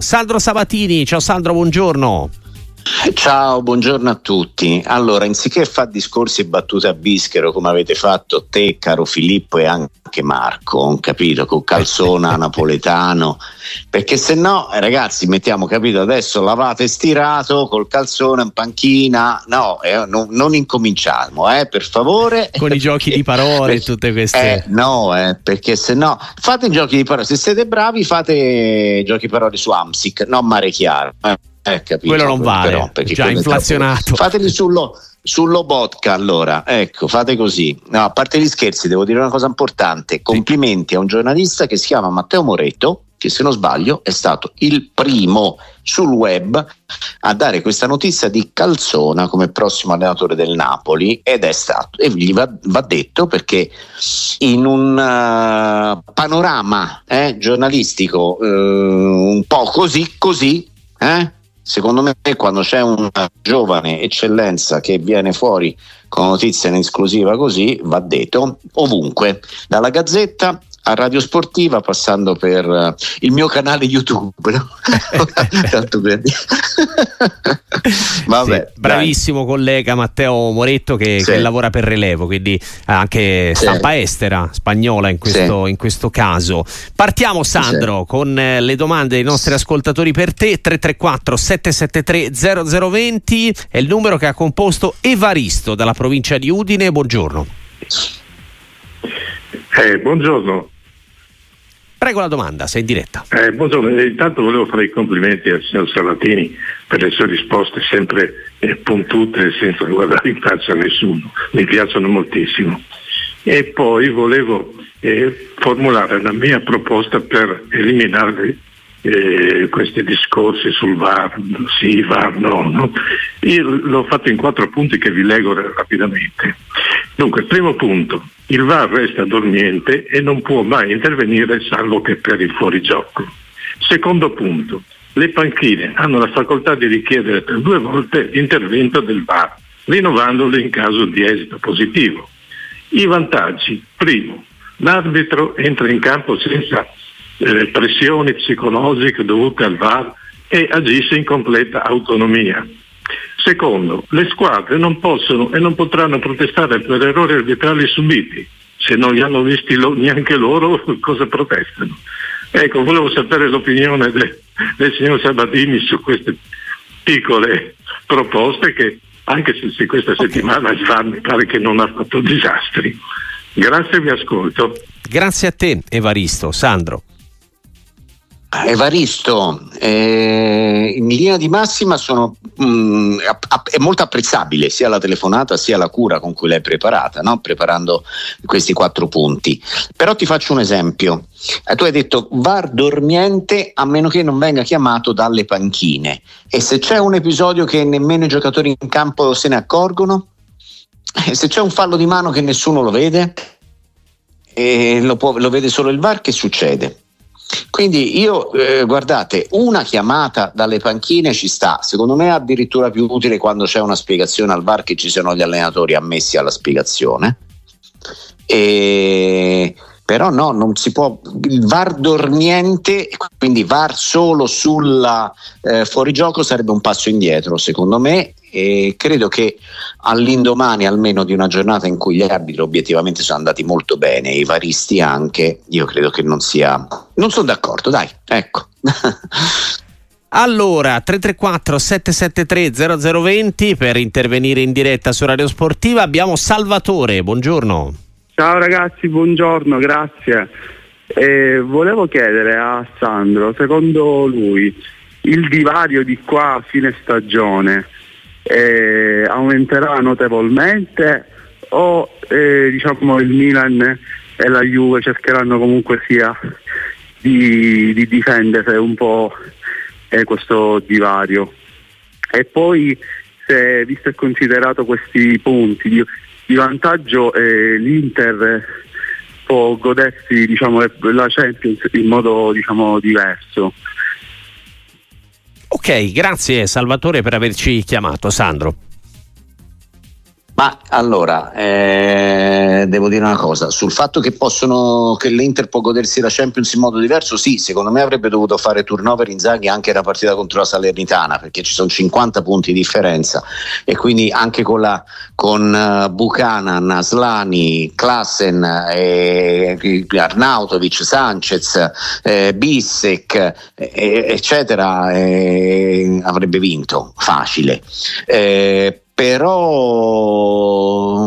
Sandro Sabatini, ciao Sandro, buongiorno. Ciao, buongiorno a tutti. Allora, anziché fare discorsi e battute a bischero come avete fatto te, caro Filippo e anche Marco, ho capito, con calzona napoletano, perché se no, ragazzi, mettiamo, capito, adesso lavate stirato col calzone in panchina, no, eh, no non incominciamo, eh, per favore. Con i giochi di parole e tutte queste... Eh, no, eh, perché se no, fate i giochi di parole, se siete bravi fate giochi di parole su Amsic, non Mare Chiaro. Eh. Eh, capito, quello non vale, però, già inflazionato. Fateli sullo, sullo vodka allora, ecco, fate così. No, a parte gli scherzi, devo dire una cosa importante. Complimenti sì. a un giornalista che si chiama Matteo Moretto, che se non sbaglio è stato il primo sul web a dare questa notizia di Calzona come prossimo allenatore del Napoli ed è stato, e gli va, va detto perché in un uh, panorama eh, giornalistico uh, un po' così, così, eh, secondo me quando c'è una giovane eccellenza che viene fuori con notizie in esclusiva così va detto ovunque. Dalla gazzetta a Radio Sportiva passando per uh, il mio canale YouTube. No? Tanto per Vabbè, sì, bravissimo dai. collega Matteo Moretto che, sì. che, lavora per Relevo, quindi anche stampa sì. estera spagnola in questo, in questo, caso. Partiamo Sandro con eh, le domande dei nostri ascoltatori per te. 334 773 0020 è il numero che ha composto Evaristo dalla provincia di Udine. Buongiorno. Eh, buongiorno. Prego la domanda, sei in diretta. Eh, buongiorno, eh, intanto volevo fare i complimenti al signor Salatini per le sue risposte sempre eh, puntute senza guardare in faccia a nessuno, mi piacciono moltissimo. E poi volevo eh, formulare la mia proposta per eliminare eh, questi discorsi sul VAR, sì, VAR, no, no. Io l'ho fatto in quattro punti che vi leggo rapidamente. Dunque, primo punto, il VAR resta dormiente e non può mai intervenire salvo che per il fuorigioco. Secondo punto, le panchine hanno la facoltà di richiedere per due volte l'intervento del VAR, rinnovandolo in caso di esito positivo. I vantaggi, primo, l'arbitro entra in campo senza eh, pressioni psicologiche dovute al VAR e agisce in completa autonomia. Secondo, le squadre non possono e non potranno protestare per errori arbitrali subiti. Se non li hanno visti lo, neanche loro, cosa protestano? Ecco, volevo sapere l'opinione de, del signor Sabatini su queste piccole proposte che, anche se, se questa okay. settimana mi pare che non ha fatto disastri. Grazie, vi ascolto. Grazie a te, Evaristo. Sandro. Evaristo, eh, in linea di massima sono, mh, mm, è molto apprezzabile sia la telefonata sia la cura con cui l'hai preparata, no? preparando questi quattro punti. Però ti faccio un esempio. Eh, tu hai detto VAR dormiente a meno che non venga chiamato dalle panchine. E se c'è un episodio che nemmeno i giocatori in campo se ne accorgono? E se c'è un fallo di mano che nessuno lo vede? E lo, può, lo vede solo il VAR, che succede? Quindi io, eh, guardate, una chiamata dalle panchine ci sta, secondo me è addirittura più utile quando c'è una spiegazione al VAR che ci siano gli allenatori ammessi alla spiegazione. E però no, non si può, il VAR dormiente, quindi VAR solo sulla eh, fuorigioco sarebbe un passo indietro secondo me e credo che all'indomani almeno di una giornata in cui gli arbitri obiettivamente sono andati molto bene, i varisti anche, io credo che non sia... non sono d'accordo, dai, ecco. Allora, 334 773 0020 per intervenire in diretta su Radio Sportiva abbiamo Salvatore, buongiorno. Ciao ragazzi, buongiorno, grazie. Eh, volevo chiedere a Sandro, secondo lui, il divario di qua a fine stagione eh, aumenterà notevolmente o eh, diciamo il Milan e la Juve cercheranno comunque sia di, di difendere un po' eh, questo divario? E poi se visto e considerato questi punti di, vantaggio eh, l'Inter può godersi diciamo, la Champions in modo diciamo, diverso. Ok, grazie Salvatore per averci chiamato. Sandro. Ma allora, eh, devo dire una cosa, sul fatto che, possono, che l'Inter può godersi la Champions in modo diverso, sì, secondo me avrebbe dovuto fare turnover in Zaghi anche la partita contro la Salernitana, perché ci sono 50 punti di differenza e quindi anche con, la, con uh, Buchanan, Aslani, Klassen, eh, Arnautovic, Sanchez, eh, Bissek, eh, eccetera, eh, avrebbe vinto, facile. Eh, però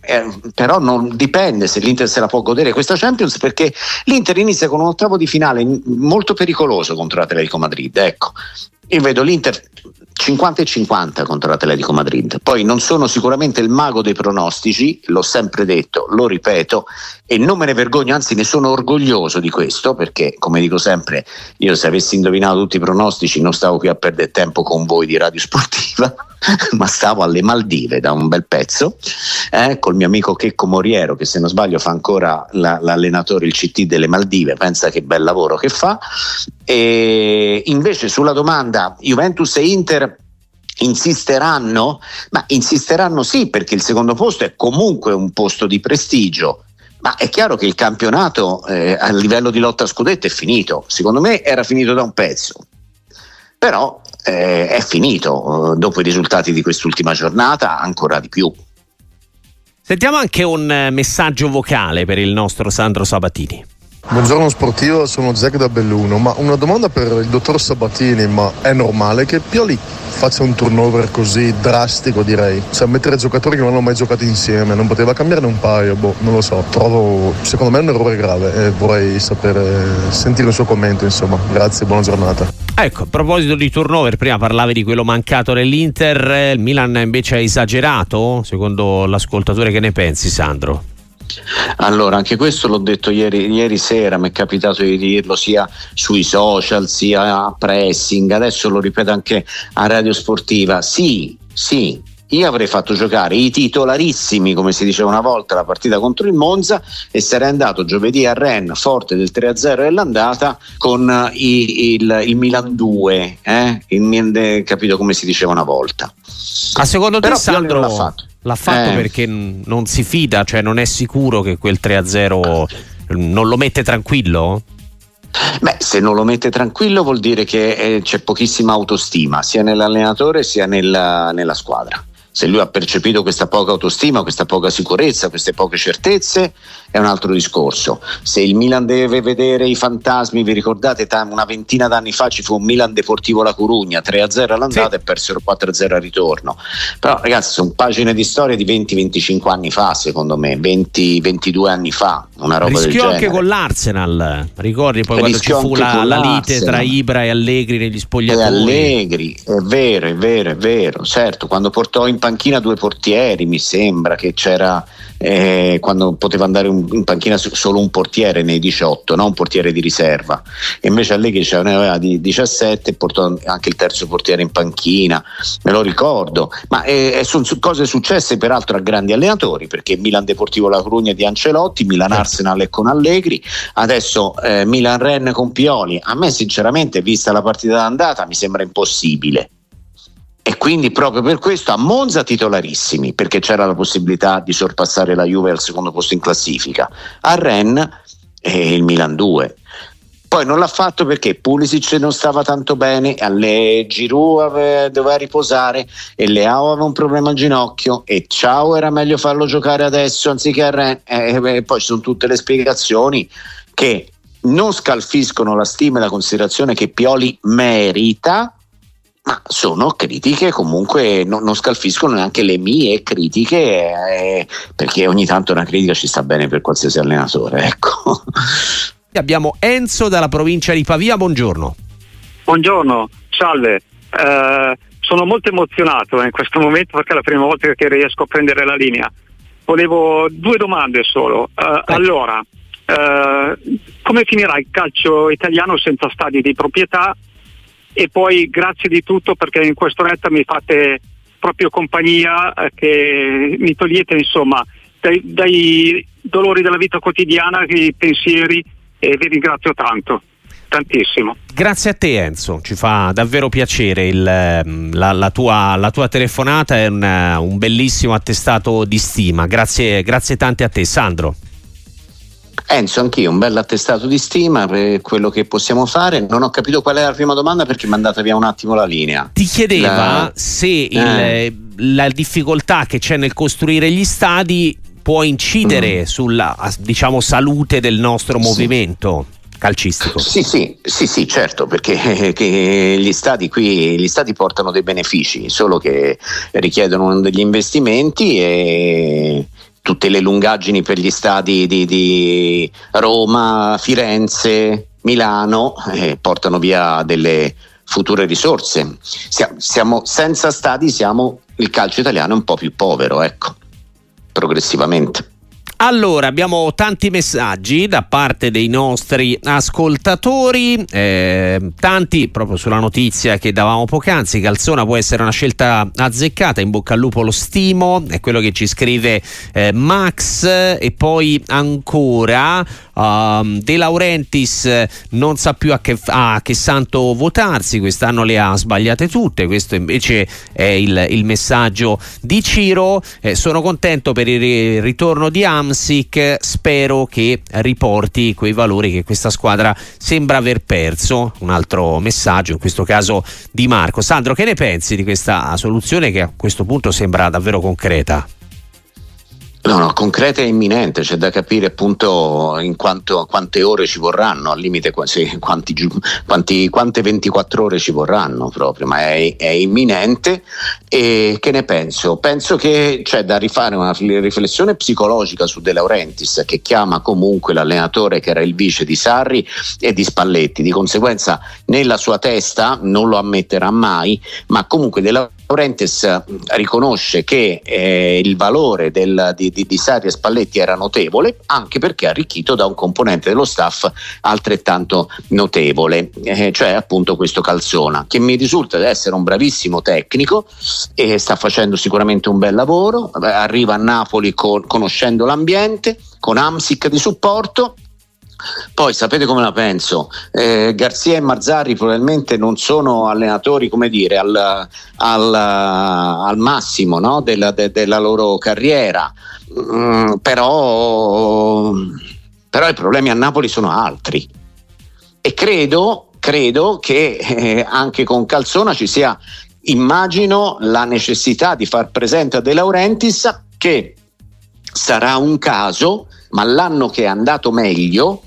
eh, però non dipende se l'Inter se la può godere questa Champions perché l'Inter inizia con un ottavo di finale molto pericoloso contro l'Atletico Madrid ecco io vedo l'Inter 50 e 50 contro l'Atletico Madrid. Poi non sono sicuramente il mago dei pronostici, l'ho sempre detto, lo ripeto e non me ne vergogno, anzi ne sono orgoglioso di questo perché, come dico sempre, io se avessi indovinato tutti i pronostici non stavo più a perdere tempo con voi di Radio Sportiva, ma stavo alle Maldive da un bel pezzo eh, col mio amico Checco Moriero che se non sbaglio fa ancora la, l'allenatore il CT delle Maldive, pensa che bel lavoro che fa. E invece sulla domanda Juventus e Inter insisteranno? Ma insisteranno sì, perché il secondo posto è comunque un posto di prestigio. Ma è chiaro che il campionato eh, a livello di lotta a scudetto è finito. Secondo me era finito da un pezzo. Però eh, è finito. Dopo i risultati di quest'ultima giornata, ancora di più. Sentiamo anche un eh, messaggio vocale per il nostro Sandro Sabatini. Buongiorno sportivo, sono Zac da Belluno, ma una domanda per il dottor Sabatini, ma è normale che Pioli faccia un turnover così drastico direi? Cioè mettere giocatori che non hanno mai giocato insieme, non poteva cambiarne un paio, boh, non lo so, trovo secondo me un errore grave e vorrei sapere, sentire il suo commento insomma, grazie, buona giornata. Ecco, a proposito di turnover, prima parlavi di quello mancato nell'Inter, il Milan invece ha esagerato, secondo l'ascoltatore che ne pensi Sandro? Allora, anche questo l'ho detto ieri, ieri sera, mi è capitato di dirlo sia sui social sia a pressing, adesso lo ripeto anche a Radio Sportiva. Sì, sì, io avrei fatto giocare i titolarissimi, come si diceva una volta, la partita contro il Monza e sarei andato giovedì a Rennes, forte del 3-0 dell'andata, con i, il, il, Milan 2, eh? il, capito come si diceva una volta. A secondo te, Però Sandro, l'ha fatto, l'ha fatto eh. perché non si fida, cioè non è sicuro che quel 3-0 non lo mette tranquillo? Beh, se non lo mette tranquillo vuol dire che eh, c'è pochissima autostima sia nell'allenatore sia nella, nella squadra se lui ha percepito questa poca autostima, questa poca sicurezza, queste poche certezze, è un altro discorso. Se il Milan deve vedere i fantasmi, vi ricordate, una ventina d'anni fa ci fu un Milan Deportivo La Corugna, 3-0 all'andata sì. e persero 4-0 al ritorno. Però ragazzi, sono pagine di storia di 20-25 anni fa, secondo me, 20-22 anni fa, una roba Rischiò del genere. anche con l'Arsenal, ricordi poi quando ci fu la, la, lite tra Ibra e Allegri negli spogliatoi? E Allegri, è vero, è vero, è vero, certo, quando portò in panchina due portieri, mi sembra che c'era eh, quando poteva andare in panchina solo un portiere nei 18, non un portiere di riserva. E invece Allegri ce ne aveva di 17 e portò anche il terzo portiere in panchina, me lo ricordo. Ma eh, sono cose successe peraltro a grandi allenatori, perché Milan Deportivo La Corugna di Ancelotti, Milan certo. Arsenal con Allegri, adesso eh, Milan Ren con Pioli. A me sinceramente, vista la partita d'andata, mi sembra impossibile e quindi proprio per questo a Monza titolarissimi perché c'era la possibilità di sorpassare la Juve al secondo posto in classifica. A Rennes e il Milan 2 poi non l'ha fatto perché Pulisic non stava tanto bene, alle Giroud doveva riposare e Leao aveva un problema al ginocchio e Ciao era meglio farlo giocare adesso anziché a Rennes. E poi ci sono tutte le spiegazioni che non scalfiscono la stima e la considerazione che Pioli merita ma sono critiche comunque non, non, scalfiscono neanche le mie critiche eh, perché ogni tanto una critica ci sta bene per qualsiasi allenatore ecco. abbiamo Enzo dalla provincia di Pavia buongiorno. Buongiorno salve. Eh, sono molto emozionato in questo momento perché è la prima volta che riesco a prendere la linea. Volevo due domande solo. Eh, allora eh, come finirà il calcio italiano senza stadi di proprietà e poi grazie di tutto perché in questo retta mi fate proprio compagnia eh, che mi togliete insomma dai, dai dolori della vita quotidiana, i pensieri e vi ringrazio tanto. tantissimo. Grazie a te Enzo, ci fa davvero piacere il, ehm, la, la, tua, la, tua, telefonata, è un, un, bellissimo attestato di stima, grazie, grazie tante a te Sandro. Enzo, anch'io un bel attestato di stima per quello che possiamo fare. Non ho capito qual è la prima domanda perché mi è andata via un attimo la linea. Ti chiedeva la... se il, eh. la difficoltà che c'è nel costruire gli stadi può incidere mm. sulla diciamo, salute del nostro sì. movimento calcistico. Sì, sì, sì, sì certo, perché gli stadi qui gli stadi portano dei benefici, solo che richiedono degli investimenti e tutte le lungaggini per gli stadi di, di Roma, Firenze, Milano eh, portano via delle future risorse. Siamo, senza stadi siamo il calcio italiano un po' più povero, ecco, progressivamente. Allora, abbiamo tanti messaggi da parte dei nostri ascoltatori, eh, tanti proprio sulla notizia che davamo poc'anzi, Calzona può essere una scelta azzeccata, in bocca al lupo lo stimo, è quello che ci scrive eh, Max. E poi ancora uh, De Laurentiis non sa più a che, a che, santo votarsi, quest'anno le ha sbagliate tutte, questo invece è il, il messaggio di Ciro, eh, sono contento per il ritorno di Am Hamsik spero che riporti quei valori che questa squadra sembra aver perso. Un altro messaggio, in questo caso di Marco. Sandro, che ne pensi di questa soluzione che a questo punto sembra davvero concreta? No, no, concreta e imminente, c'è da capire appunto in quanto, quante ore ci vorranno, al limite quanti, quanti, quante 24 ore ci vorranno proprio, ma è, è, imminente e che ne penso? Penso che c'è da rifare una riflessione psicologica su De Laurentiis che chiama comunque l'allenatore che era il vice di Sarri e di Spalletti, di conseguenza nella sua testa non lo ammetterà mai, ma comunque De Laurentiis Laurentiis eh, riconosce che eh, il valore del, di, di, di Sarri e Spalletti era notevole anche perché arricchito da un componente dello staff altrettanto notevole, eh, cioè appunto questo Calzona, che mi risulta essere un bravissimo tecnico e sta facendo sicuramente un bel lavoro, arriva a Napoli con, conoscendo l'ambiente, con Amsic di supporto poi sapete come la penso? Eh, Garzia e Marzari probabilmente non sono allenatori, come dire, al, al, al massimo no? della, de, della, loro carriera, mm, però, però, i problemi a Napoli sono altri. E credo, credo che eh, anche con Calzona ci sia, immagino, la necessità di far presente a De Laurentiis che sarà un caso, ma l'anno che è andato meglio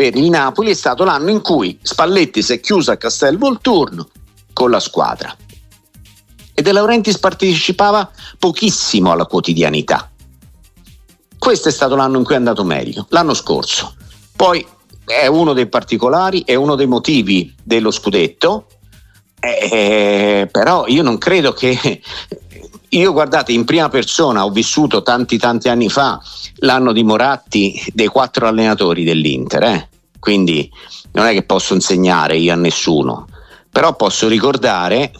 per il Napoli è stato l'anno in cui Spalletti si è chiuso a Castel Volturno con la squadra e De Laurentiis partecipava pochissimo alla quotidianità. Questo è stato l'anno in cui è andato meglio, l'anno scorso. Poi è uno dei particolari, è uno dei motivi dello scudetto, eh, però io non credo che io guardate in prima persona ho vissuto tanti tanti anni fa l'anno di Moratti dei quattro allenatori dell'Inter, eh? quindi non è che posso insegnare io a nessuno, però posso ricordare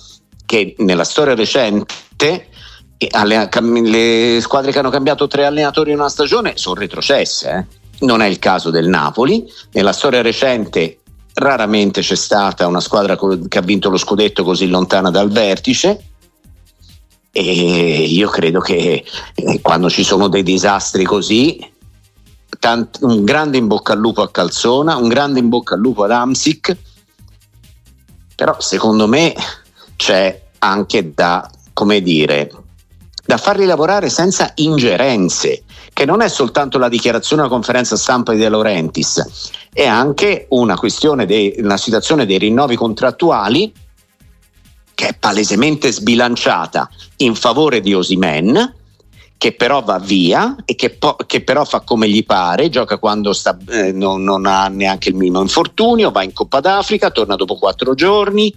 che nella storia recente le squadre che hanno cambiato tre allenatori in una stagione sono retrocesse, eh? non è il caso del Napoli, nella storia recente raramente c'è stata una squadra che ha vinto lo scudetto così lontana dal vertice e io credo che eh, quando ci sono dei disastri così, tant- un grande in bocca al lupo a Calzona, un grande in bocca al lupo ad Amsic, però secondo me c'è anche da, come dire, da farli lavorare senza ingerenze, che non è soltanto la dichiarazione della conferenza stampa di De Laurentiis, è anche una questione della situazione dei rinnovi contrattuali che è palesemente sbilanciata in favore di Osimen, che però va via e che, po- che, però fa come gli pare, gioca quando sta, eh, non, non, ha neanche il minimo infortunio, va in Coppa d'Africa, torna dopo quattro giorni.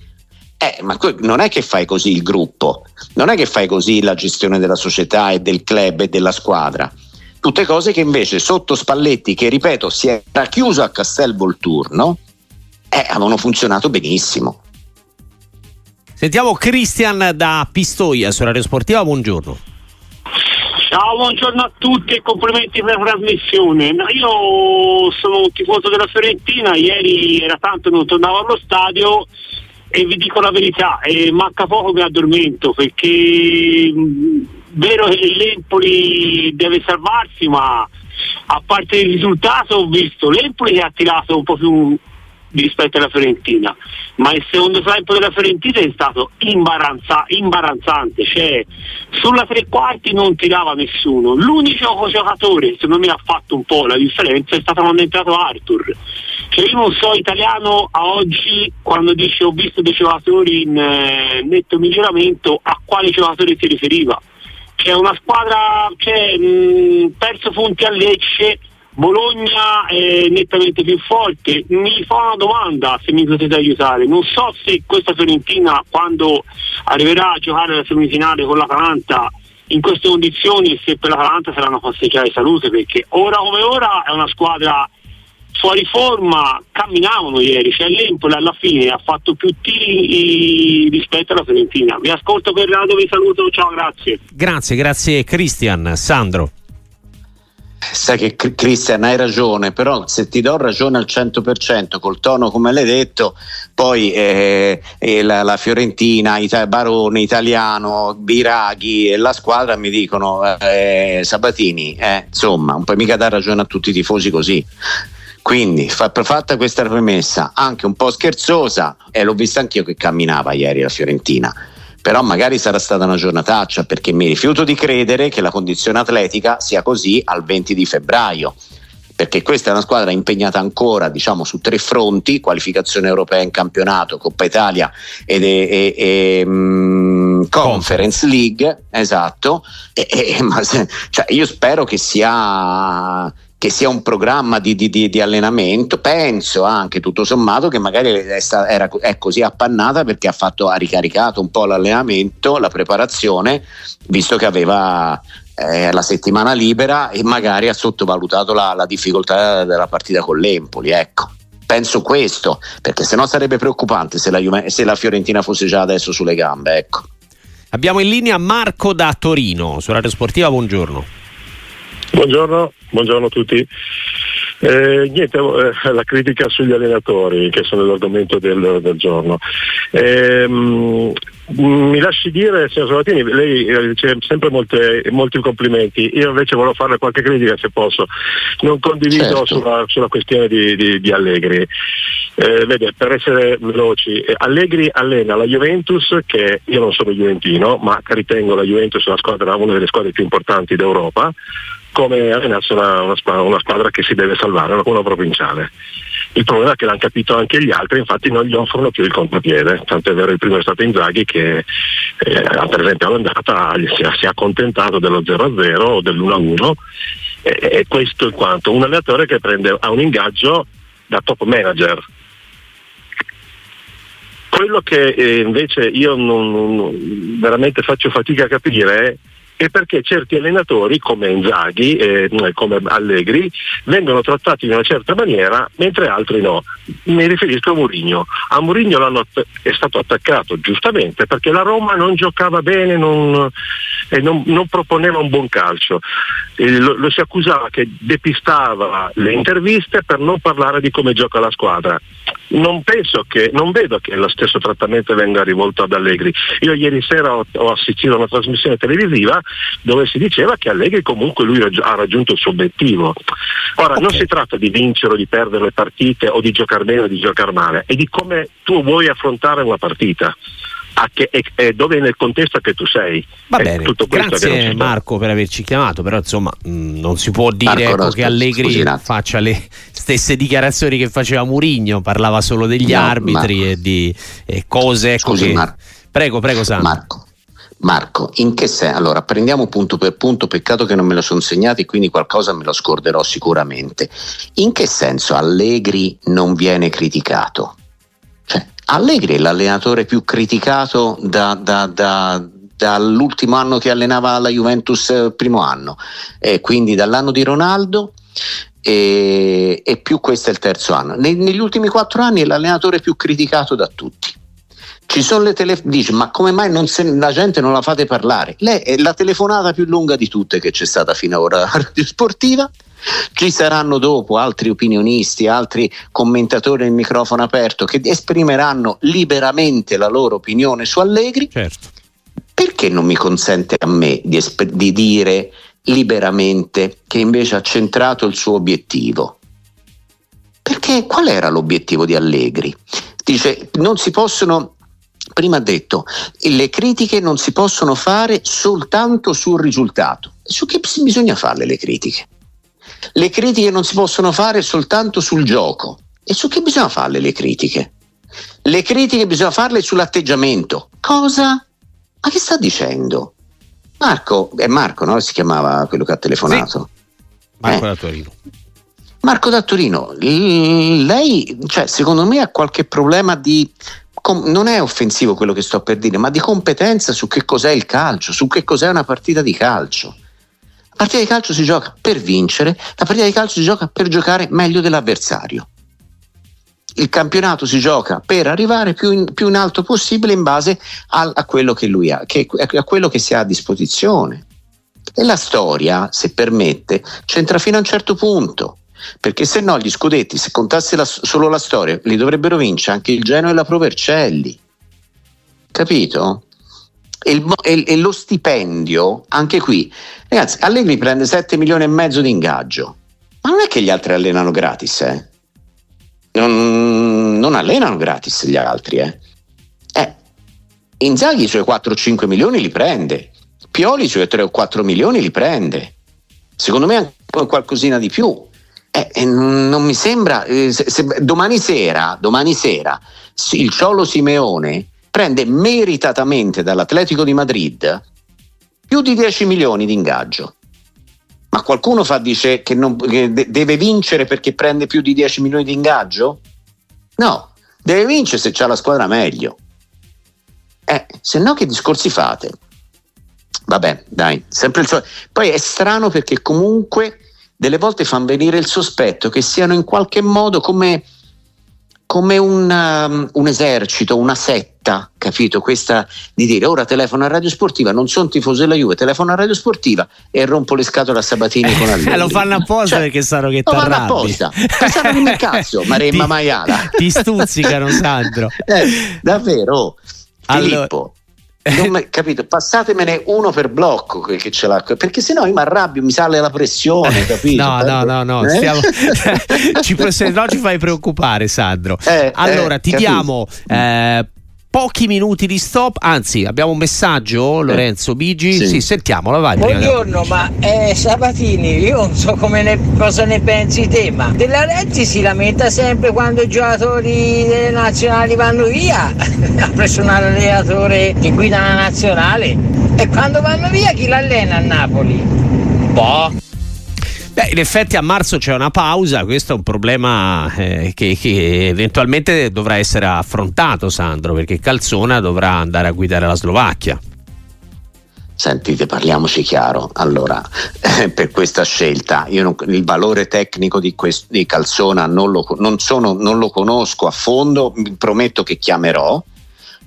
Eh, ma que- non è che fai così il gruppo, non è che fai così la gestione della società e del club e della squadra. Tutte cose che invece sotto Spalletti, che ripeto si era chiuso a Castel Volturno, eh, avevano funzionato benissimo. Sentiamo Christian da Pistoia su Radio Sportiva, buongiorno. Ciao, buongiorno a tutti e complimenti per la trasmissione. Io sono un tifoso della Fiorentina, ieri era tanto non tornavo allo stadio e vi dico la verità, eh, manca poco che addormento perché mh, mm, vero che l'Empoli deve salvarsi ma a parte il risultato ho visto l'Empoli che ha tirato un po' più rispetto alla Fiorentina, ma il secondo tempo della Fiorentina è stato imbarazza- imbarazzante, cioè sulla tre quarti non tirava nessuno, l'unico giocatore secondo me ha fatto un po' la differenza è stato quando è entrato Arthur, cioè io non so italiano a oggi quando dice ho visto dei giocatori in eh, netto miglioramento a quali giocatori si riferiva, c'è una squadra, cioè, mh, perso punti a Lecce Bologna è nettamente più forte. Mi fa una domanda se mi potete aiutare. Non so se questa Fiorentina, quando arriverà a giocare la semifinale con l'Atalanta, in queste condizioni, se per l'Atalanta saranno passeggiare salute, perché ora come ora è una squadra fuori forma, camminavano ieri, cioè l'Empoli alla fine ha fatto più tiri rispetto alla Fiorentina. Vi ascolto per radio, vi saluto, ciao, grazie. Grazie, grazie Cristian. Sandro. Sai che Cristian hai ragione, però se ti do ragione al 100% col tono come l'hai detto, poi eh, eh, la, la, Fiorentina, Ita- Barone, Italiano, Biraghi e la squadra mi dicono eh, Sabatini, eh, insomma, non puoi mica dare ragione a tutti i tifosi così. Quindi, fatta questa premessa, anche un po' scherzosa, e l'ho vista anch'io che camminava ieri la Fiorentina però magari sarà stata una giornataccia perché mi rifiuto di credere che la condizione atletica sia così al 20 di febbraio perché questa è una squadra impegnata ancora diciamo, su tre fronti, qualificazione europea in campionato, Coppa Italia ed e, e, e um, Conference League, esatto, e, se, cioè io spero che sia che sia un programma di, di, di, di, allenamento, penso anche tutto sommato che magari è, sta, era, è così appannata perché ha, fatto, ha ricaricato un po' l'allenamento, la preparazione, visto che aveva eh, la settimana libera e magari ha sottovalutato la, la difficoltà della partita con l'Empoli. Ecco penso questo, perché sennò sarebbe preoccupante se la, Juve, se la, Fiorentina fosse già adesso sulle gambe. Ecco. Abbiamo in linea Marco da Torino, su Radio Sportiva, buongiorno. Buongiorno, buongiorno a tutti. Eh, niente, eh, la critica sugli allenatori che sono l'argomento del, del giorno. Eh, mi lasci dire, signor Sabatini, lei riceve eh, sempre molte, molti complimenti, io invece volevo farle qualche critica se posso. Non condivido certo. sulla, sulla, questione di, di, di Allegri. Eh, vede, per essere veloci, eh, Allegri allena la Juventus, che io non sono juventino, ma ritengo la Juventus una, squadra, una delle squadre più importanti d'Europa come allenarsi una, una, squadra, una squadra che si deve salvare, una provinciale. Il problema è che l'hanno capito anche gli altri, infatti non gli offrono più il contropiede, tanto è vero il primo è stato Inzaghi che eh, per esempio all'andata si, si è accontentato dello 0-0 o dell'1-1 e, e questo è quanto. Un allenatore che prende, ha un ingaggio da top manager, quello che eh, invece io non, non, veramente faccio fatica a capire è e perché certi allenatori come Inzaghi, eh, come Allegri, vengono trattati in una certa maniera mentre altri no. Mi riferisco a Mourinho. A Mourinho è stato attaccato giustamente perché la Roma non giocava bene, non, eh, non, non proponeva un buon calcio. Eh, lo, lo si accusava che depistava le interviste per non parlare di come gioca la squadra. Non, che, non vedo che lo stesso trattamento venga rivolto ad Allegri. Io ieri sera ho, ho assistito a una trasmissione televisiva dove si diceva che Allegri comunque lui ha raggiunto il suo obiettivo. Ora okay. non si tratta di vincere o di perdere le partite o di giocare bene o di giocare male, è di come tu vuoi affrontare una partita. Che, e, e, dove nel contesto che tu sei. Va bene, grazie Marco per averci chiamato, però insomma mh, mm, non si può dire Marco, ecco, che Allegri scusi, faccia le stesse dichiarazioni che faceva Murigno, parlava solo degli no, arbitri Marco. e di e cose. Ecco scusi, che... Prego, prego Sandro. Marco, Marco, in che senso? Allora, prendiamo punto per punto, peccato che non me lo sono segnato quindi qualcosa me lo scorderò sicuramente. In che senso Allegri non viene criticato? Allegri è l'allenatore più criticato da, da, da, dall'ultimo anno che allenava la Juventus, eh, primo anno, e quindi dall'anno di Ronaldo e, e più questo è il terzo anno. Ne, negli ultimi quattro anni è l'allenatore più criticato da tutti Ci sono le tele... Dice, ma come mai se... la gente non la fate parlare? Lei è la telefonata più lunga di tutte che c'è stata fino ad ora alla radio sportiva. Ci saranno dopo altri opinionisti, altri commentatori nel microfono aperto che esprimeranno liberamente la loro opinione su Allegri. Certo. Perché non mi consente a me di, esp- di dire liberamente che invece ha centrato il suo obiettivo? Perché qual era l'obiettivo di Allegri? Dice non si possono prima detto le critiche non si possono fare soltanto sul risultato. Su che bisogna farle le critiche? Le critiche non si possono fare soltanto sul gioco. E su che bisogna farle le critiche? Le critiche bisogna farle sull'atteggiamento. Cosa? Ma che sta dicendo? Marco, è Marco, no? Si chiamava quello che ha telefonato. Sì. Marco eh. da Torino. Marco da Torino, lei, cioè, secondo me ha qualche problema di non è offensivo quello che sto per dire, ma di competenza su che cos'è il calcio, su che cos'è una partita di calcio. La partita di calcio si gioca per vincere, la partita di calcio si gioca per giocare meglio dell'avversario. Il campionato si gioca per arrivare più in, più in alto possibile in base a, a, quello che lui ha, che, a quello che si ha a disposizione. E la storia, se permette, c'entra fino a un certo punto perché se no gli scudetti, se contasse la, solo la storia, li dovrebbero vincere anche il Genoa e la Provercelli. Capito? E, lo stipendio, anche qui, ragazzi, Allegri prende 7 milioni e mezzo di ingaggio, ma non è che gli altri allenano gratis, eh? Non, non allenano gratis gli altri, eh? eh Inzaghi i suoi 4-5 milioni li prende, Pioli i suoi 3 o 4 milioni li prende, secondo me anche qualcosina di più. Eh, non mi sembra, eh, se, se, domani sera, domani sera il Ciolo Simeone prende meritatamente dall'Atletico di Madrid più di 10 milioni di ingaggio. Ma qualcuno fa, dice che, non, che de- deve vincere perché prende più di 10 milioni di ingaggio? No, deve vincere se c'ha la squadra meglio. Eh, se no che discorsi fate? Vabbè, dai, sempre il suo. Poi è strano perché comunque delle volte fanno venire il sospetto che siano in qualche modo come, come un, um, un, esercito, una setta, capito? Questa di dire ora telefono a Radio Sportiva, non sono tifoso della Juve, telefono a Radio Sportiva e rompo le scatole a Sabatini con Allegri. Lo fanno apposta cioè, perché sanno che ti Lo fanno apposta, sanno di cazzo, Maremma Maiala. Ti stuzzicano Sandro. Eh, davvero. Allora, Filippo, non, capito? Passatemene uno per blocco che ce l'ha, perché se no io mi arrabbio, mi sale la pressione, capito? no, no, no, no, eh? stiamo, ci, se no ci fai preoccupare, Sandro. Eh, allora, eh, ti capito. diamo eh, pochi minuti di stop. Anzi, abbiamo un messaggio, eh. Lorenzo Bigi. Sì, sì sentiamolo, vai. Buongiorno, ma eh, Sabatini, io non so ne, cosa ne pensi te, ma della Renzi si lamenta sempre quando i giocatori delle nazionali vanno via. ha preso un allenatore che guida la nazionale. E quando vanno via chi l'allena a Napoli? Boh. Beh, in effetti a marzo c'è una pausa, questo è un problema eh, che, che, eventualmente dovrà essere affrontato, Sandro, perché Calzona dovrà andare a guidare la Slovacchia. Sentite, parliamoci chiaro. Allora, eh, per questa scelta, non, il valore tecnico di, quest, di Calzona non lo, non, sono, non lo conosco a fondo, prometto che chiamerò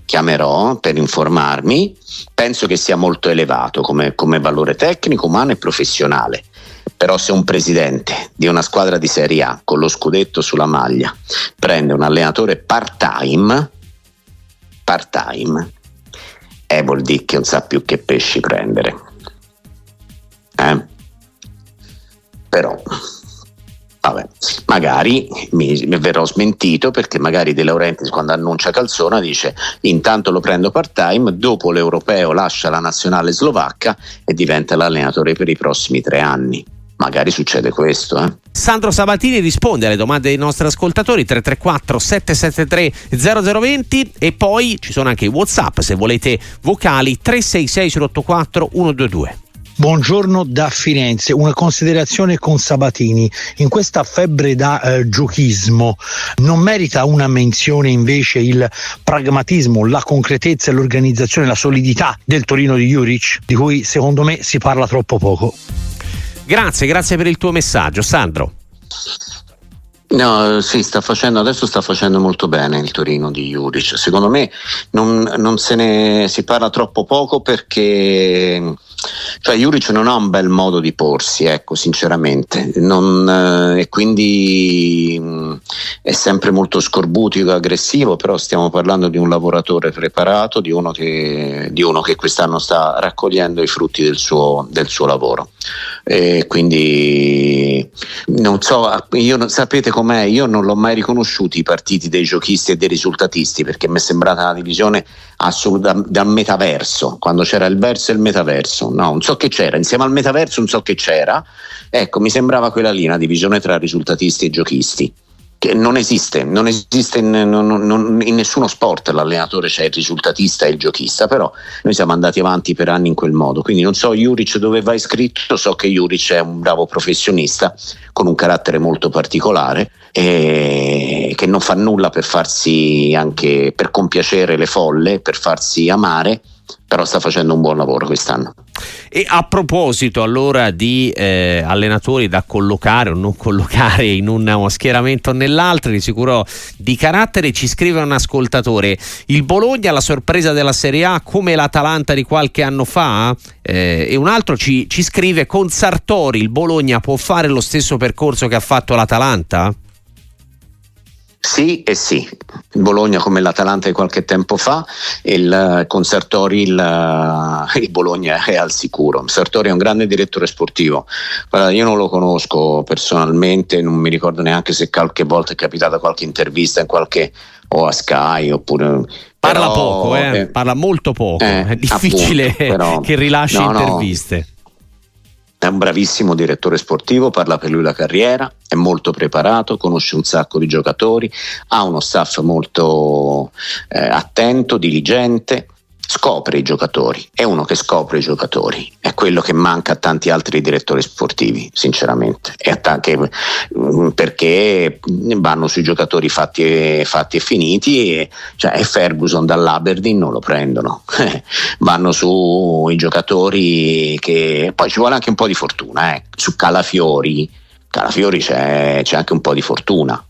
chiamerò per informarmi, penso che sia molto elevato come, come, valore tecnico, umano e professionale. Però se un presidente di una squadra di Serie A con lo scudetto sulla maglia prende un allenatore part-time, part-time, eh, vuol dire che non sa più che pesci prendere. Eh? Però vabbè, magari mi, mi, verrò smentito perché magari De Laurentiis quando annuncia Calzona dice intanto lo prendo part time, dopo l'europeo lascia la nazionale slovacca e diventa l'allenatore per i prossimi tre anni magari succede questo. Eh. Sandro Sabatini risponde alle domande dei nostri ascoltatori 334 773 0020 e poi ci sono anche i Whatsapp se volete vocali 366 084 122. Buongiorno da Firenze, una considerazione con Sabatini. In questa febbre da eh, giochismo non merita una menzione invece il pragmatismo, la concretezza, l'organizzazione, la solidità del Torino di Juric, di cui secondo me si parla troppo poco. Grazie, grazie per il tuo messaggio, Sandro. No, sì, sta facendo, adesso sta facendo molto bene il Torino di Juric. Secondo me non, non se ne si parla troppo poco perché cioè Juric non ha un bel modo di porsi, ecco, sinceramente, non, eh, e quindi mh, mm, è sempre molto scorbutico aggressivo, però stiamo parlando di un lavoratore preparato, di uno che, di uno che quest'anno sta raccogliendo i frutti del suo, del suo lavoro. E quindi non so, io, sapete com'è, io non l'ho mai riconosciuto i partiti dei giochisti e dei risultatisti perché mi è sembrata una divisione assoluta dal metaverso, quando c'era il verso e il metaverso, no, non so che c'era, insieme al metaverso non so che c'era, ecco, mi sembrava quella lì, una divisione tra risultatisti e giochisti che non esiste, non esiste in, non, non, in, nessuno sport. L'allenatore c'è il risultatista e il giochista, però noi siamo andati avanti per anni in quel modo, quindi non so Juric dove va iscritto, so che Juric è un bravo professionista con un carattere molto particolare e che non fa nulla per farsi anche per compiacere le folle, per farsi amare però sta facendo un buon lavoro quest'anno. E a proposito allora di eh, allenatori da collocare o non collocare in uno schieramento o nell'altro, di sicuro di carattere, ci scrive un ascoltatore, il Bologna la sorpresa della Serie A come l'Atalanta di qualche anno fa? Eh, e un altro ci, ci scrive con Sartori il Bologna può fare lo stesso percorso che ha fatto l'Atalanta? Sì e sì, il Bologna come l'Atalanta di qualche tempo fa il, con Sartori il, il, Bologna è al sicuro. Sartori è un grande direttore sportivo, Guarda, io non lo conosco personalmente, non mi ricordo neanche se qualche volta è capitata qualche intervista in qualche o a Sky oppure parla però, poco, eh? Eh, parla molto poco, eh, è difficile appunto, però, che rilasci no, interviste. No è un bravissimo direttore sportivo, parla per lui la carriera, è molto preparato, conosce un sacco di giocatori, ha uno staff molto eh, attento, diligente scopre i giocatori, è uno che scopre i giocatori, è quello che manca a tanti altri direttori sportivi, sinceramente, tanti, mm, perché vanno sui giocatori fatti e, fatti e finiti e, cioè, Ferguson dall'Aberdeen non lo prendono, vanno sui giocatori che poi ci vuole anche un po' di fortuna, eh. su Calafiori, Calafiori c'è, c'è anche un po' di fortuna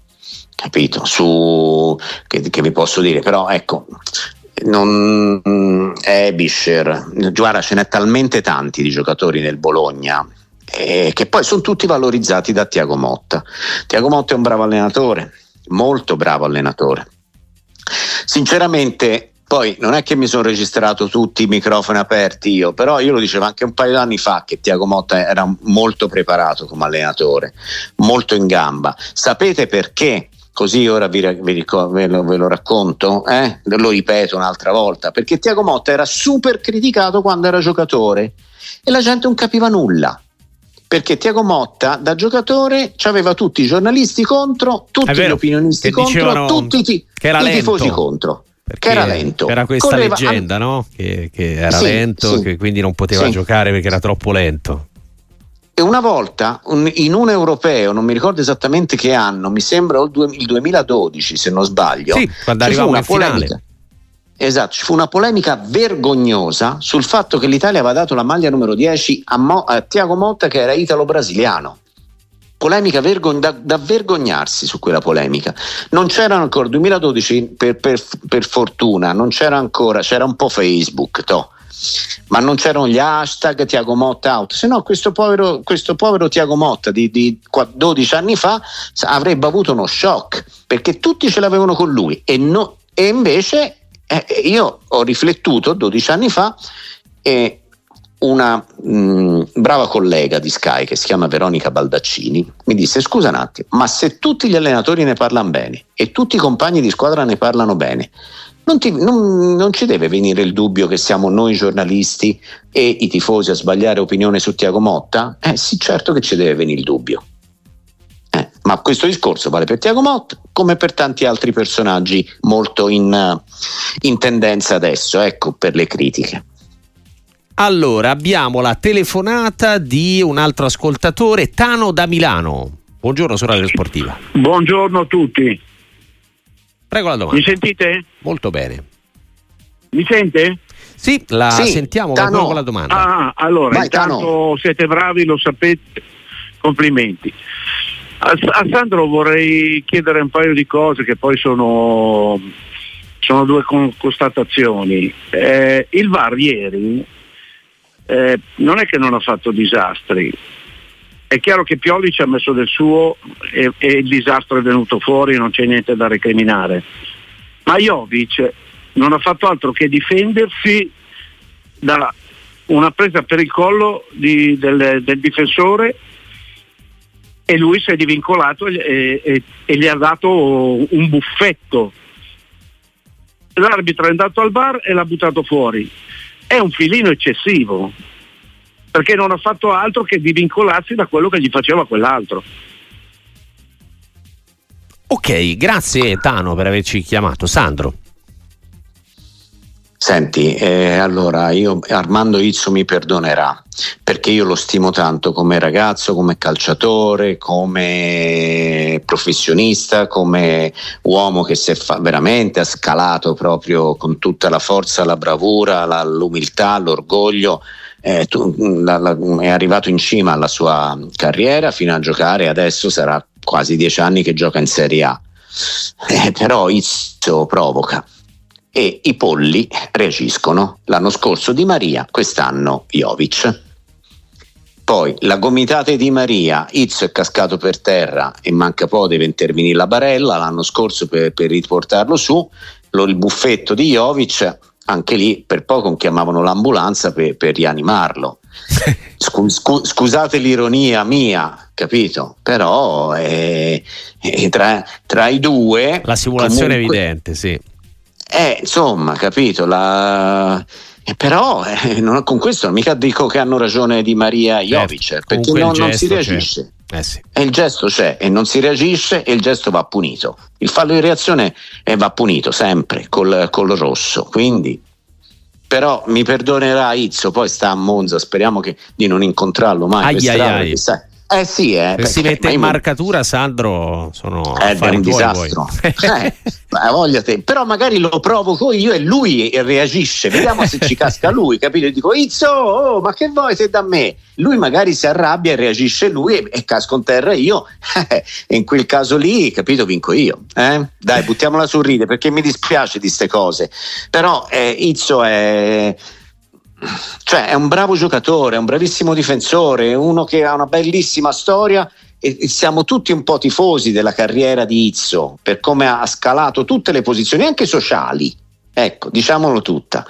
capito? Su che, che, vi posso dire, però ecco, non è Bischer, guarda ce n'è talmente tanti di giocatori nel Bologna eh, che poi sono tutti valorizzati da Tiago Motta. Tiago Motta è un bravo allenatore, molto bravo allenatore. Sinceramente poi non è che mi sono registrato tutti i microfoni aperti io, però io lo dicevo anche un paio d'anni fa che Tiago Motta era molto preparato come allenatore, molto in gamba. Sapete perché? Così ora vi, vi, ve, lo, ve, lo, racconto, eh? lo ripeto un'altra volta, perché Tiago Motta era super criticato quando era giocatore e la gente non capiva nulla. Perché Tiago Motta da giocatore aveva tutti i giornalisti contro, tutti vero, gli opinionisti contro, tutti i, i tifosi contro. Perché era lento. Era questa Correva leggenda, a... no? Che, che era sì, lento, sì, che quindi non poteva sì. giocare perché era troppo lento. E una volta in un europeo, non mi ricordo esattamente che anno, mi sembra il 2012 se non sbaglio, sì, quando arrivava in polemica. Finale. Esatto, ci fu una polemica vergognosa sul fatto che l'Italia aveva dato la maglia numero 10 a, Mo- a Tiago Motta che era italo-brasiliano. Polemica vergogn- da, da, vergognarsi su quella polemica. Non c'era ancora, 2012 per, per, per fortuna, non c'era ancora, c'era un po' Facebook, toh ma non c'erano gli hashtag Tiago Motta out, se no questo povero, questo povero Tiago Motta di, di 12 anni fa avrebbe avuto uno shock perché tutti ce l'avevano con lui. E, no, e invece eh, io ho riflettuto 12 anni fa e una mh, mm, brava collega di Sky che si chiama Veronica Baldaccini mi disse scusa un attimo ma se tutti gli allenatori ne parlano bene e tutti i compagni di squadra ne parlano bene non, ti, non, non, ci deve venire il dubbio che siamo noi giornalisti e i tifosi a sbagliare opinione su Tiago Motta? Eh sì, certo che ci deve venire il dubbio. Eh, ma questo discorso vale per Tiago Motta come per tanti altri personaggi molto in, in tendenza adesso, ecco, per le critiche. Allora, abbiamo la telefonata di un altro ascoltatore, Tano da Milano. Buongiorno, sorella sportiva. Buongiorno a tutti. Prego la domanda. Mi sentite? Molto bene. Mi sente? Sì, la sì, sentiamo con la domanda. Ah, allora, Vai, intanto Tano. siete bravi, lo sapete, complimenti. A, a, Sandro vorrei chiedere un paio di cose che poi sono, sono due constatazioni. Eh, il VAR ieri eh, non è che non ha fatto disastri, è chiaro che Pioli ci ha messo del suo e, e, il disastro è venuto fuori, non c'è niente da recriminare. Ma Jovic non ha fatto altro che difendersi da una presa per il collo di, del, del, difensore e lui si è divincolato e, e, e, gli ha dato un buffetto. L'arbitro è andato al bar e l'ha buttato fuori. È un filino eccessivo perché non ha fatto altro che divincolarsi da quello che gli faceva quell'altro. Ok, grazie Tano per averci chiamato. Sandro. Senti, eh, allora io Armando Izzo mi perdonerà perché io lo stimo tanto come ragazzo, come calciatore, come professionista, come uomo che si è fa- veramente ha scalato proprio con tutta la forza, la bravura, la, l'umiltà, l'orgoglio eh, tu, la, la, è arrivato in cima alla sua carriera fino a giocare, adesso sarà quasi dieci anni che gioca in Serie A. Eh, però Izzo provoca e i polli reagiscono. L'anno scorso Di Maria, quest'anno Jovic. Poi la gomitata di Maria, Izzo è cascato per terra e manca po' deve intervenire la barella l'anno scorso per, per riportarlo su, lo, il buffetto di Jovic anche lì per poco chiamavano l'ambulanza per, per rianimarlo. Scu, scusate l'ironia mia, capito? Però eh, eh, tra, tra, i due... La simulazione è evidente, sì. Eh, insomma, capito? La, eh, però eh, non, con questo mica dico che hanno ragione Di Maria e Jovic, certo, perché non, non si reagisce. C'è. Eh sì. E il gesto c'è e non si reagisce e il gesto va punito. Il fallo di reazione va punito sempre col, col rosso. Quindi però mi perdonerà Izzo, poi sta a Monza, speriamo che, di non incontrarlo mai. Ai ai ai. Sai, eh sì, eh, se si mette in marcatura, Sandro, sono eh, è un disastro. eh, voglia te. Però magari lo provoco io e lui reagisce. Vediamo se ci casca lui, capito? Dico, Izzo, oh, ma che vuoi se da me? Lui magari si arrabbia e reagisce lui e, e casco in terra io. in quel caso lì, capito, vinco io. Eh? Dai, buttiamola sul ride perché mi dispiace di queste cose. Però eh, Izzo è cioè è un bravo giocatore, è un bravissimo difensore, uno che ha una bellissima storia e siamo tutti un po' tifosi della carriera di Izzo per come ha scalato tutte le posizioni, anche sociali. Ecco, diciamolo tutta.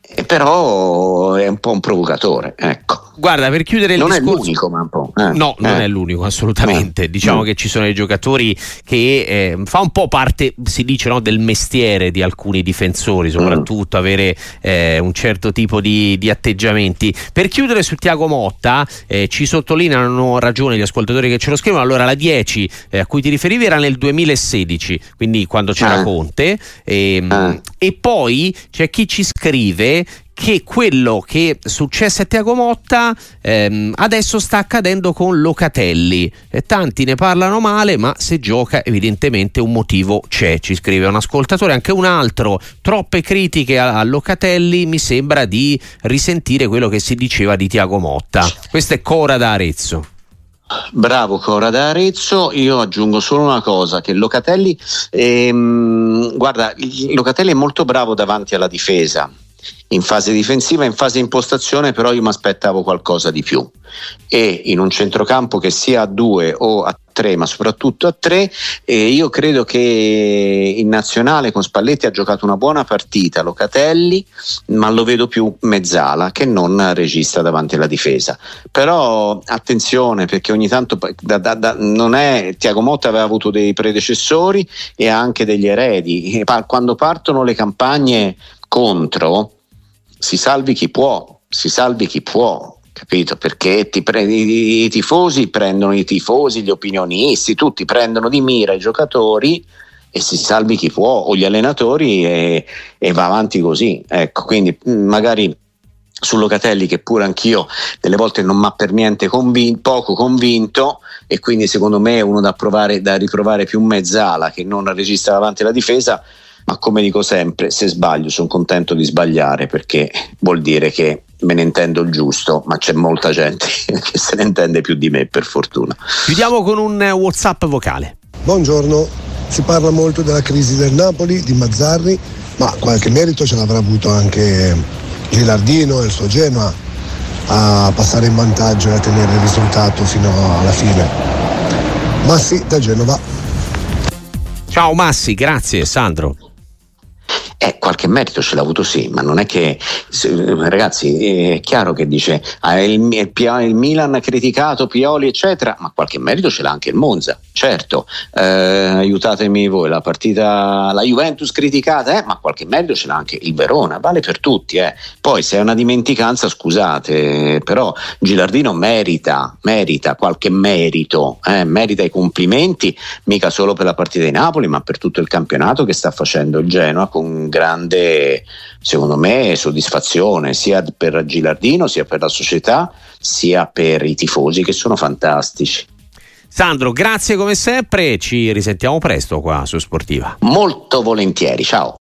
E però è un po' un provocatore, ecco. Guarda, per chiudere il non discorso... è l'unico, ma un po'. Eh, no, non eh. è l'unico, assolutamente. Eh. Diciamo che ci sono dei giocatori che eh, fa un po' parte, si dice, no, del mestiere di alcuni difensori, soprattutto mm. avere eh, un certo tipo di, di, atteggiamenti. Per chiudere su Tiago Motta, eh, ci sottolineano ragione gli ascoltatori che ce lo scrivono. Allora, la 10 a cui ti riferivi era nel 2016, quindi quando c'era Conte. E, ehm, e poi c'è chi ci scrive che quello che successe a Tiago Motta ehm, adesso sta accadendo con Locatelli. E tanti ne parlano male, ma se gioca evidentemente un motivo c'è, ci scrive un ascoltatore, anche un altro. Troppe critiche a, a Locatelli, mi sembra di risentire quello che si diceva di Tiago Motta. Questa è Cora da Arezzo. Bravo Cora da Arezzo, io aggiungo solo una cosa, che Locatelli, ehm, guarda, Locatelli è molto bravo davanti alla difesa, in fase difensiva, in fase impostazione, però io mi aspettavo qualcosa di più. E in un centrocampo che sia a due o a tre, ma soprattutto a tre, eh, io credo che in nazionale con Spalletti ha giocato una buona partita Locatelli, ma lo vedo più mezzala che non regista davanti alla difesa. Però attenzione perché ogni tanto da, da, da, non è Tiago Motta aveva avuto dei predecessori e anche degli eredi. Quando partono le campagne contro, si salvi chi può, si salvi chi può, capito? Perché ti pre- i, tifosi prendono i tifosi, gli opinionisti, tutti prendono di mira i giocatori e si salvi chi può, o gli allenatori e, e va avanti così. Ecco, quindi magari su Locatelli che pure anch'io delle volte non mi ha per niente convin- poco convinto e quindi secondo me è uno da, provare, da riprovare più mezzala che non registra davanti alla difesa ma come dico sempre, se sbaglio sono contento di sbagliare perché vuol dire che me ne intendo il giusto, ma c'è molta gente che se ne intende più di me, per fortuna. Chiudiamo con un WhatsApp vocale. Buongiorno, si parla molto della crisi del Napoli, di Mazzarri, ma qualche merito ce l'avrà avuto anche Gilardino e il suo Genoa a passare in vantaggio e a tenere il risultato fino alla fine. Massi da Genova. Ciao Massi, grazie Sandro. Eh, qualche merito ce l'ha avuto sì, ma non è che ragazzi è chiaro che dice ah, il, il, il, Milan ha criticato Pioli eccetera, ma qualche merito ce l'ha anche il Monza, certo, eh, aiutatemi voi, la partita, la Juventus criticata, eh, ma qualche merito ce l'ha anche il Verona, vale per tutti, eh. poi se è una dimenticanza scusate, però Gilardino merita, merita qualche merito, eh, merita i complimenti, mica solo per la partita di Napoli, ma per tutto il campionato che sta facendo il Genoa con grande, secondo me, soddisfazione sia per Gilardino, sia per la società, sia per i tifosi che sono fantastici. Sandro, grazie come sempre, ci risentiamo presto qua su Sportiva. Molto volentieri, ciao.